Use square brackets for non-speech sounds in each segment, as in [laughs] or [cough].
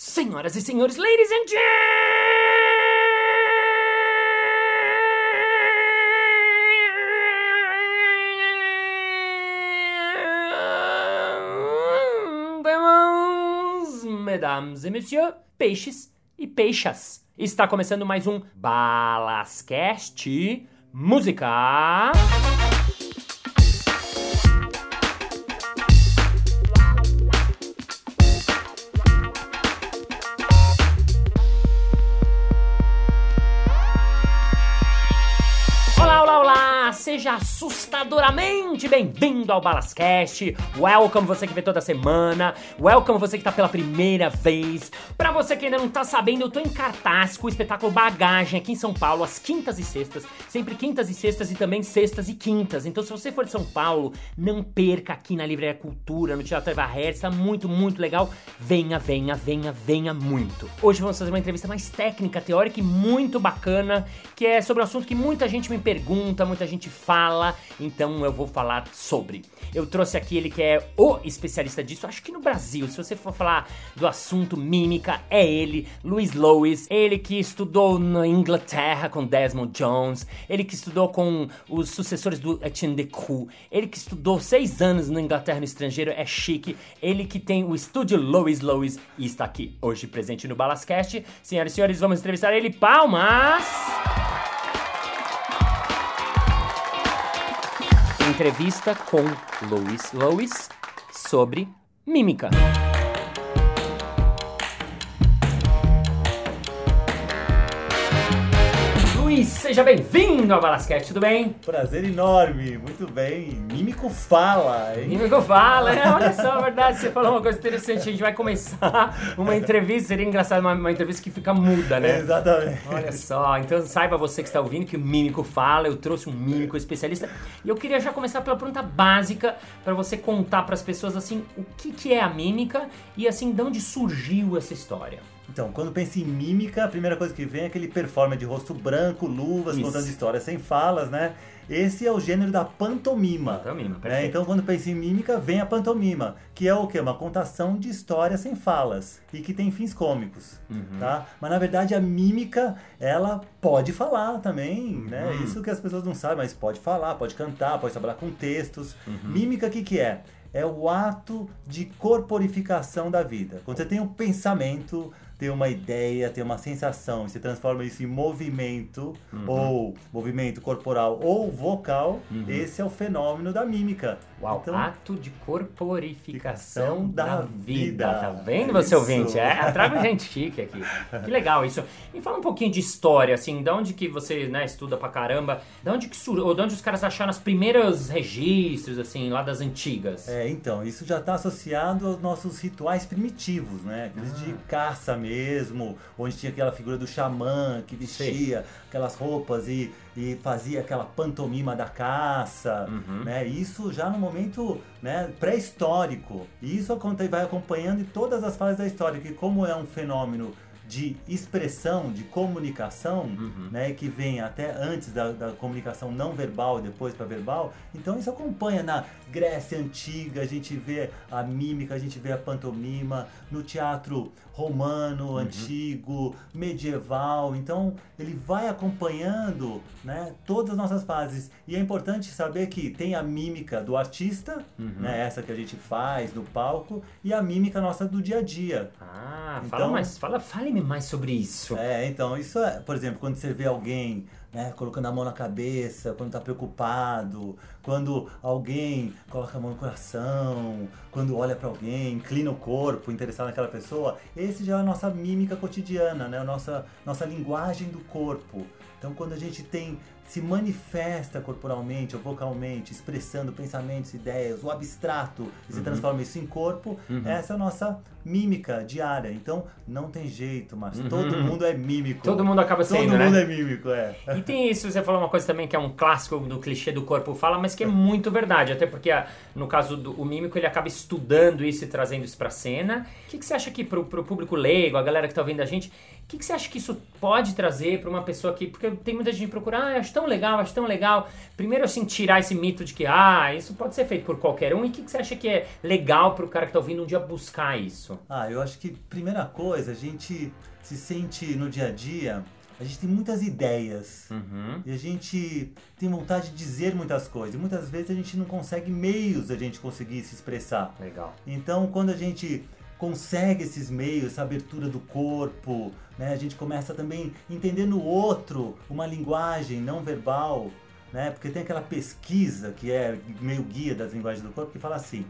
Senhoras e senhores, ladies and gentlemen, mesdames et messieurs, peixes e peixas. Está começando mais um Balascast Música. Seja assustadoramente bem-vindo ao Balascast. Welcome você que vê toda semana. Welcome você que tá pela primeira vez. Pra você que ainda não tá sabendo, eu tô em cartaz com o espetáculo Bagagem aqui em São Paulo, às quintas e sextas. Sempre quintas e sextas e também sextas e quintas. Então, se você for de São Paulo, não perca aqui na Livraria Cultura, no Teatro Eva Hertz. Tá muito, muito legal. Venha, venha, venha, venha muito. Hoje vamos fazer uma entrevista mais técnica, teórica e muito bacana, que é sobre um assunto que muita gente me pergunta, muita gente fala, então eu vou falar sobre. Eu trouxe aqui ele que é o especialista disso, acho que no Brasil, se você for falar do assunto mímica, é ele, Luiz Lois, ele que estudou na Inglaterra com Desmond Jones, ele que estudou com os sucessores do Etienne Decroux, ele que estudou seis anos na Inglaterra no estrangeiro, é chique, ele que tem o estúdio Lois Lois e está aqui hoje presente no Balascast. Senhoras e senhores, vamos entrevistar ele, palmas! Entrevista com Louis Lois sobre mímica. Seja bem-vindo ao Balasquete, tudo bem? Prazer enorme, muito bem. Mímico fala, hein? Mímico fala, é, olha só, é verdade, você falou uma coisa interessante, a gente vai começar [laughs] uma entrevista, seria engraçado uma, uma entrevista que fica muda, né? Exatamente. Olha só, então saiba você que está ouvindo que o mímico fala, eu trouxe um mímico especialista e eu queria já começar pela pergunta básica para você contar para as pessoas assim o que, que é a mímica e assim de onde surgiu essa história. Então, quando pensa em mímica, a primeira coisa que vem é aquele performer de rosto branco, luvas, Isso. contando histórias sem falas, né? Esse é o gênero da pantomima. Pantomima, né? Então, quando pensa em mímica, vem a pantomima, que é o quê? Uma contação de histórias sem falas e que tem fins cômicos, Uhum. tá? Mas na verdade a mímica, ela pode falar também, né? Uhum. Isso que as pessoas não sabem, mas pode falar, pode cantar, pode trabalhar com textos. Uhum. Mímica, o que que é? É o ato de corporificação da vida. Quando você tem um pensamento, tem uma ideia, tem uma sensação, e você transforma isso em movimento, Uhum. ou movimento corporal ou vocal, esse é o fenômeno da mímica. Uau, Então, ato de corporificação da, da vida. vida. Tá vendo, você Isso. ouvinte? É, traga gente chique aqui. Que legal isso. E fala um pouquinho de história, assim, de onde que você né, estuda pra caramba, de onde que sur... ou de onde os caras acharam os primeiros registros, assim, lá das antigas? É, então, isso já está associado aos nossos rituais primitivos, né? Aqueles de Ah. caça mesmo, onde tinha aquela figura do xamã que vestia aquelas roupas e, e fazia aquela pantomima da caça, Uhum. né? Isso já no momento né, pré-histórico. E isso vai acompanhando em todas as fases da história, que como é um fenômeno de expressão, de comunicação, Uhum. né, que vem até antes da, da comunicação não verbal, depois para verbal. Então isso acompanha na Grécia antiga, a gente vê a mímica, a gente vê a pantomima, no teatro romano, antigo, medieval. Então ele vai acompanhando, né, todas as nossas fases. E é importante saber que tem a mímica do artista, né, essa que a gente faz no palco, e a mímica nossa do dia a dia. Ah, fala Então- mais, fala, fale-me mais sobre isso. É, então, isso é, por exemplo, quando você vê alguém né, colocando a mão na cabeça, quando tá preocupado, quando alguém coloca a mão no coração, quando olha para alguém, inclina o corpo, interessado naquela pessoa, esse já é a nossa mímica cotidiana, né, a nossa, nossa linguagem do corpo. Então, quando a gente tem se manifesta corporalmente ou vocalmente, expressando pensamentos, ideias, o abstrato, e se transforma isso em corpo, essa é a nossa mímica diária. Então, não tem jeito, mas todo mundo é mímico. Todo mundo acaba Todo sendo, né? mundo é mímico, é. E tem isso, você falou uma coisa também que é um clássico do clichê do corpo fala, mas que é muito verdade. Até porque, ah, no caso do o mímico, ele acaba estudando isso e trazendo isso pra cena. O que, que você acha que pro, pro público leigo, a galera que tá ouvindo a gente, o que, que você acha que isso pode trazer pra uma pessoa que. Porque tem muita gente que procura, ah, acho tão legal, acho tão legal. Primeiro, assim, tirar esse mito de que, ah, isso pode ser feito por qualquer um. E o que, que você acha que é legal pro cara que tá ouvindo um dia buscar isso? Ah, eu acho que, primeira coisa, a gente se sente no dia a dia a gente tem muitas ideias Uhum. e a gente tem vontade de dizer muitas coisas. E muitas vezes a gente não consegue meios a gente conseguir se expressar. Legal. Então, quando a gente consegue esses meios, essa abertura do corpo, né, a gente começa também a entender no outro uma linguagem não verbal, né, porque tem aquela pesquisa que é meio guia das linguagens do corpo que fala assim,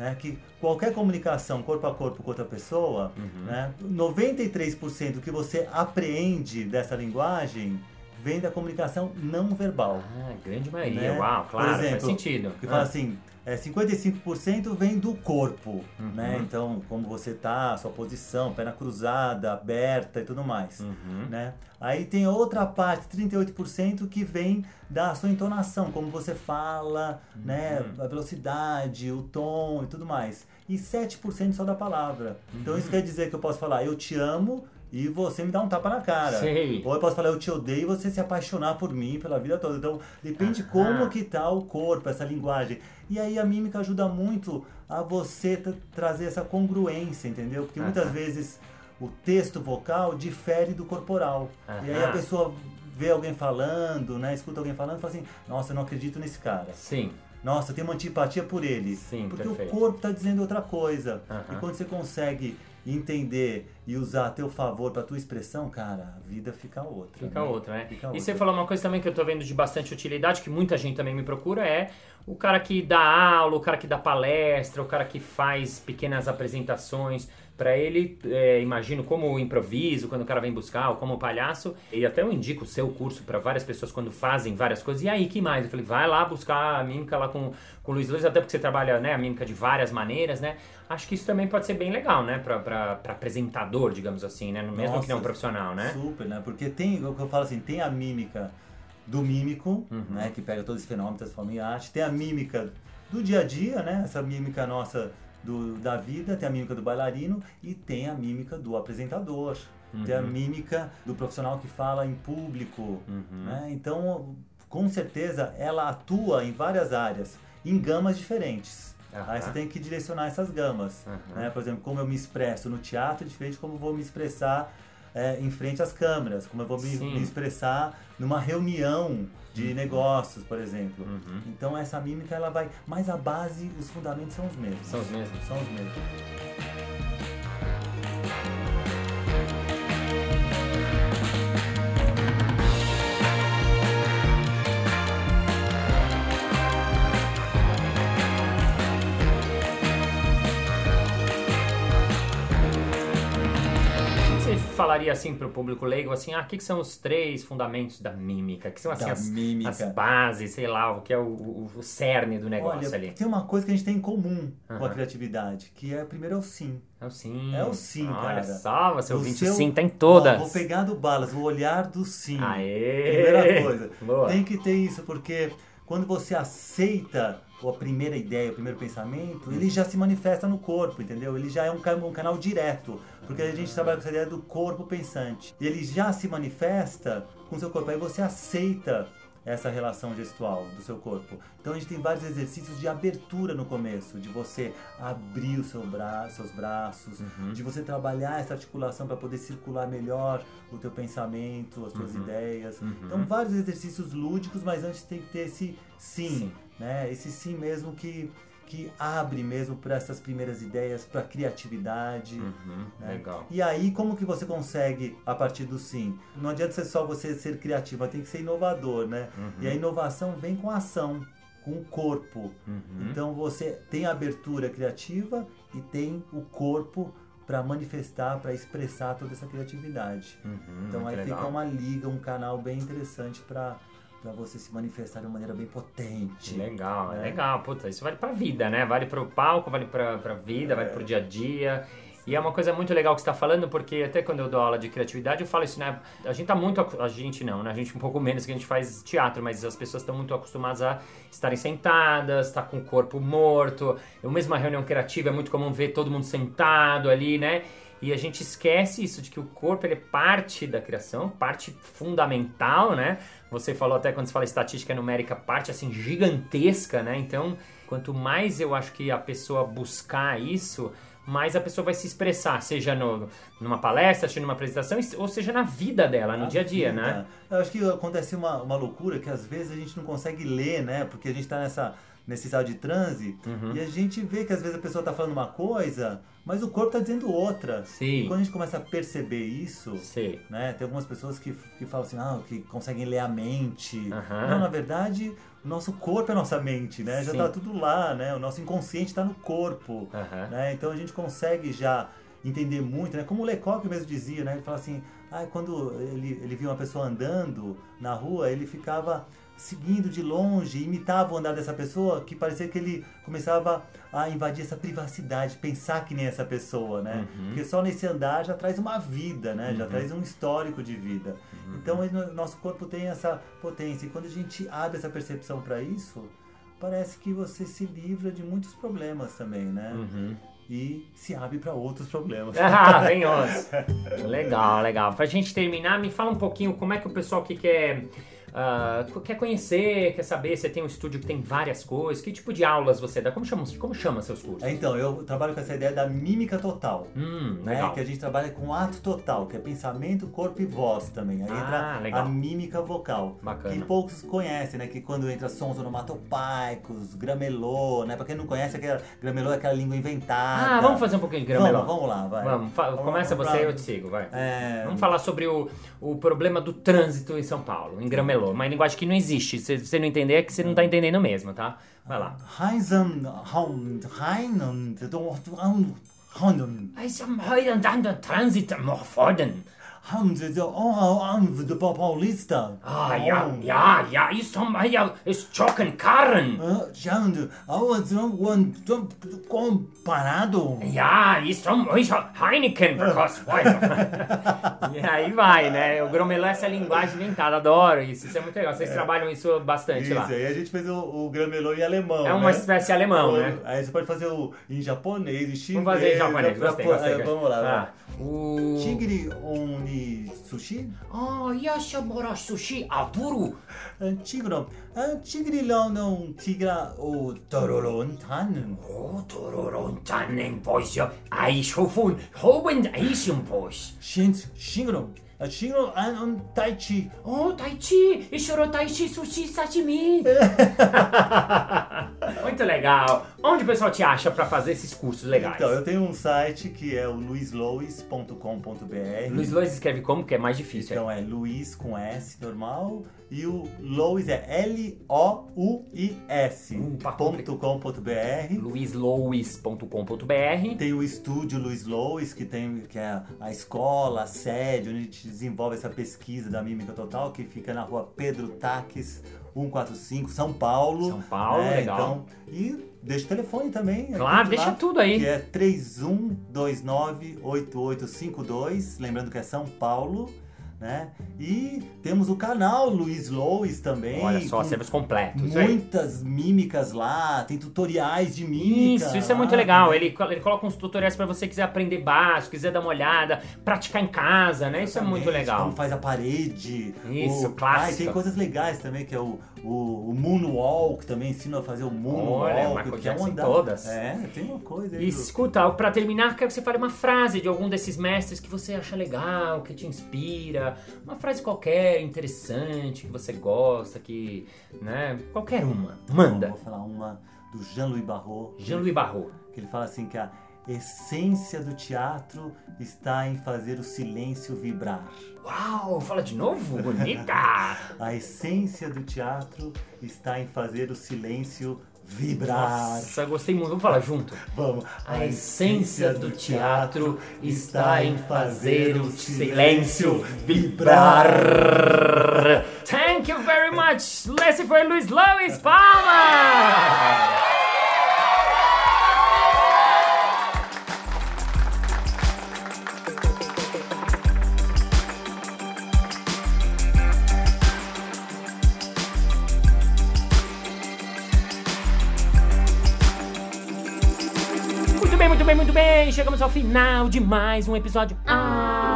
né, que qualquer comunicação corpo a corpo com outra pessoa, Uhum. né, 93% do que você apreende dessa linguagem vem da comunicação não verbal. Ah, grande maioria. Né? Uau, Por claro, faz exemplo, sentido. Que Ah, fala assim, é, 55% vem do corpo, Uhum. né? Então, como você tá, sua posição, perna cruzada, aberta e tudo mais, Uhum. né? Aí tem outra parte, 38%, que vem da sua entonação, como você fala, né? Uhum. A velocidade, o tom e tudo mais. E 7% só da palavra. Então, Uhum. isso quer dizer que eu posso falar, eu te amo, e você me dá um tapa na cara. Sei. Ou eu posso falar, eu te odeio e você se apaixonar por mim pela vida toda. Então, depende como que tá o corpo, essa linguagem. E aí a mímica ajuda muito a você tra- trazer essa congruência, entendeu? Porque muitas vezes o texto vocal difere do corporal. E aí a pessoa vê alguém falando, né? Escuta alguém falando e fala assim, nossa, eu não acredito nesse cara. Sim. Nossa, eu tenho uma antipatia por ele. Sim, porque perfeito. o corpo está dizendo outra coisa. E quando você consegue entender e usar a teu favor para tua expressão, cara, a vida fica outra. Fica né? outra, né? Fica E outra. você falou uma coisa também que eu tô vendo de bastante utilidade, que muita gente também me procura, é o cara que dá aula, o cara que dá palestra, o cara que faz pequenas apresentações. Pra ele, é, imagino como o improviso, quando o cara vem buscar, ou como o palhaço. E até eu indico o seu curso pra várias pessoas quando fazem várias coisas. E aí, que mais? Eu falei, vai lá buscar a mímica lá com, com o Luiz Luiz, até porque você trabalha né, a mímica de várias maneiras, né? Acho que isso também pode ser bem legal, né? Pra apresentador, digamos assim, né? Mesmo que não Nossa, profissional, né? Super, né? Porque tem, o que eu falo assim, tem a mímica do mímico, Uhum. né? Que pega todos os fenômenos, transforma em arte. Tem a mímica do dia a dia, né? Essa mímica nossa do, da vida. Tem a mímica do bailarino e tem a mímica do apresentador. Tem a Uhum. mímica do profissional que fala em público, Uhum. né? Então, com certeza, ela atua em várias áreas, em gamas diferentes. Aham. Aí você tem que direcionar essas gamas. Né? Por exemplo, como eu me expresso no teatro é diferente de como eu vou me expressar é, em frente às câmeras, como eu vou me, me expressar numa reunião de negócios, por exemplo. Uhum. Então essa mímica ela vai, mas a base, os fundamentos são os mesmos. São os mesmos. São os mesmos. Falaria assim pro público leigo, assim, ah, o que, que são os três fundamentos da mímica? Que são assim as, as bases, sei lá, o que é o, o- o cerne do negócio Olha, ali. tem uma coisa que a gente tem em comum com a criatividade, que é primeiro é o sim. É o sim. É o sim, Olha cara. só, você O ouvinte, seu- o sim tá em Ó, todas. vou pegar do balas, o olhar do sim. Aê! Primeira coisa. Boa. Tem que ter isso, porque quando você aceita a primeira ideia, o primeiro pensamento, ele já se manifesta no corpo, entendeu? Ele já é um, um canal direto, porque a gente trabalha com essa ideia do corpo pensante. Ele já se manifesta com o seu corpo, aí você aceita essa relação gestual do seu corpo. Então a gente tem vários exercícios de abertura no começo, de você abrir o seu bra seus braços, Uhum. de você trabalhar essa articulação para poder circular melhor o teu pensamento, as tuas Uhum. ideias. Uhum. Então vários exercícios lúdicos, mas antes tem que ter esse sim, Sim. né? Esse sim mesmo que que abre mesmo para essas primeiras ideias, para criatividade. Uhum, né? Legal. E aí, como que você consegue a partir do sim? Não adianta ser só você ser criativo, tem que ser inovador, né? Uhum. E a inovação vem com a ação, com o corpo. Uhum. Então você tem a abertura criativa e tem o corpo para manifestar, para expressar toda essa criatividade. Uhum, Então aí muito fica legal. uma liga, um canal bem interessante para para você se manifestar de uma maneira bem potente. Legal, é né? legal. Puta, isso vale pra vida, né? Vale pro palco, vale pra, pra vida, É. vale pro dia a dia. E é uma coisa muito legal que você está falando, porque até quando eu dou aula de criatividade, eu falo isso, né? A gente tá muito. A gente não, né? A gente um pouco menos que a gente faz teatro, mas as pessoas estão muito acostumadas a estarem sentadas, estar com o corpo morto. Eu mesmo, uma reunião criativa, é muito comum ver todo mundo sentado ali, né? E a gente esquece isso, de que o corpo ele é parte da criação, parte fundamental, né? Você falou até quando você fala estatística numérica, parte assim gigantesca, né? Então, quanto mais eu acho que a pessoa buscar isso, mais a pessoa vai se expressar, seja no, numa palestra, seja numa apresentação, ou seja na vida dela, no A dia a dia, vida. né? Eu acho que acontece uma, uma loucura que às vezes a gente não consegue ler, né? Porque a gente tá nessa, nesse estado de transe Uhum. e a gente vê que às vezes a pessoa tá falando uma coisa, mas o corpo tá dizendo outra. Sim. E quando a gente começa a perceber isso, Sei. né? Tem algumas pessoas que, que falam assim, ah, que conseguem ler a mente. Aham. Não, na verdade, o nosso corpo é a nossa mente, né? Já Sim. tá tudo lá, né? O nosso inconsciente tá no corpo. Aham. né? Então a gente consegue já entender muito, né? Como o Lecoq mesmo dizia, né? Ele fala assim, ah, quando ele, ele via uma pessoa andando na rua, ele ficava seguindo de longe, imitava o andar dessa pessoa, que parecia que ele começava a invadir essa privacidade, pensar que nem essa pessoa, né? Uhum. Porque só nesse andar já traz uma vida, né? Já traz um histórico de vida. Uhum. Então o nosso corpo tem essa potência. E quando a gente abre essa percepção para isso, parece que você se livra de muitos problemas também, né? Uhum. e se abre para outros problemas. [laughs] Ah, vem [laughs] outros. Legal, legal. Pra gente terminar, me fala um pouquinho como é que o pessoal que quer, ah, quer conhecer, quer saber, você tem um estúdio que tem várias coisas, que tipo de aulas você dá? Como chama, como chama seus cursos? É, Então, eu trabalho com essa ideia da mímica total. Hum, Né? legal. Que a gente trabalha com ato total, que é pensamento, corpo e voz também. Aí Ah, entra legal. a mímica vocal. Bacana. Que poucos conhecem, né? Que quando entra sons onomatopaicos, gramelô, né? Pra quem não conhece, aquela, gramelô é aquela língua inventada. Ah, vamos fazer um pouquinho de gramelão. Vamos, vamos lá, vai. Vamos, fa- começa vamos você e pra- eu te sigo, vai. É, Vamos falar sobre o, o problema do trânsito em São Paulo, em Gramelô. Uma linguagem que não existe. Se você não entender, é que você não tá entendendo mesmo, tá? Vai lá. Morfoden. Haun, Haun, de Paulista. Ah, ja, ja, ja, ist um, ja, ist chocken Karren. Jando, aonde comparado? Ja, um, ich Heineken, because [laughs] E aí vai, né? O Gromelô é essa linguagem inventada, adoro isso. Isso é muito legal. Vocês trabalham isso bastante Isso, lá. aí a gente fez o, o gramelô em alemão. É uma né? espécie alemão, né? Aí você pode fazer o em japonês, em chinês. Vamos fazer em japonês, gostei, pra- gostei. é, Vamos lá, Ah, vai. o... Tigre oni 어, 이 수시? 아, 야샤 뭐라 수시 아부루. 지그럼 어, 지그리라는 지그라 오 도로론 타는 오 도로론 타는 보이셔 아이쇼폰 호번 아이쇼 보이시. 신 싱그럼 shingro an on tai chi. Oh, Tai Chi, Ishoro Tai Chi Sushi Sashimi. Muito legal. Onde o pessoal te acha pra fazer esses cursos legais? Então, eu tenho um site que é o luislois.com.br. Luiz Lois escreve como, que é mais difícil. Então é Luiz com S normal e o Lois é L-O-U-I-S Uh, pra ponto com ponto br. luislois.com.br Tem o estúdio Luiz Lois, que, tem, que é a escola, a sede, onde a gente desenvolve essa pesquisa da mímica total, que fica na rua Pedro Taques 145, São Paulo. São Paulo, né? legal. Então, e deixa o telefone também. Claro, deixa lá, tudo aí. Que é 31298852, lembrando que é São Paulo. Né? E temos o canal Luiz Lois também. Olha só, com serviço completo. Muitas mímicas lá, tem tutoriais de mímica. Isso, isso é muito lá legal. Ele, ele coloca uns tutoriais pra você quiser aprender básico, quiser dar uma olhada, praticar em casa, né? Isso é muito Exatamente, legal. Como faz a parede. Isso, o... clássico. Ah, e tem coisas legais também, que é o, o, o Moonwalk, também ensina a fazer o Moonwalk. Olha, Michael que é Jackson andar... todas. É, tem uma coisa aí. E do- escuta, pra terminar, quero que você fale uma frase de algum desses mestres que você acha legal, que te inspira. Uma frase qualquer, interessante, que você gosta, que. né? Qualquer uma. Eu Manda. Vou falar uma do Jean-Louis Barrault. Jean-Louis Barrault. Que ele fala assim que a essência do teatro está em fazer o silêncio vibrar. Uau, fala de novo? [laughs] Bonita! A essência do teatro está em fazer o silêncio vibrar. Nossa, gostei muito. Vamos falar junto. Vamos. A essência do teatro está em fazer o silêncio vibrar. Thank you very much. Esse foi Luiz Lois Palma. Bem, muito bem. Chegamos ao final de mais um episódio. Ah!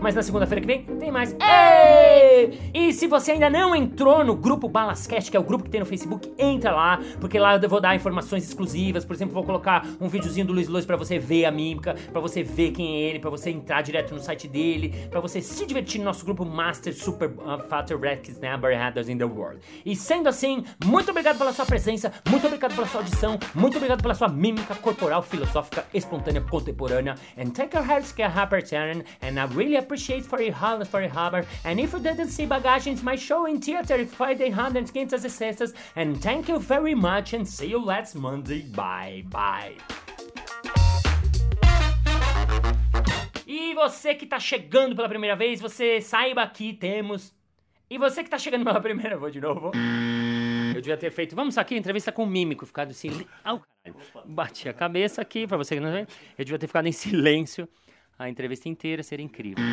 Mas na segunda-feira que vem tem mais. Ei! E se você ainda não entrou no grupo Balascast, que é o grupo que tem no Facebook, entra lá, porque lá eu vou dar informações exclusivas. Por exemplo, vou colocar um videozinho do Luiz Luiz para você ver a mímica, para você ver quem é ele, para você entrar direto no site dele, para você se divertir no nosso grupo Master Super uh, Fatter Records Never Hatters in the World. E sendo assim, muito obrigado pela sua presença, muito obrigado pela sua audição, muito obrigado pela sua mímica corporal, filosófica, espontânea, contemporânea. And take your hearts get happy turn, and I really appreciate for for. And if you didn't see bagagens, my show in theater Friday 156 and thank you very much and see you last Monday. Bye bye. E você que tá chegando pela primeira vez, você saiba que temos. E você que tá chegando pela primeira, vou de novo. Eu devia ter feito. Vamos aqui, entrevista com o mímico, ficado assim. Au, caralho. Bati a cabeça aqui, pra você que não vê. Eu devia ter ficado em silêncio a entrevista inteira, seria incrível.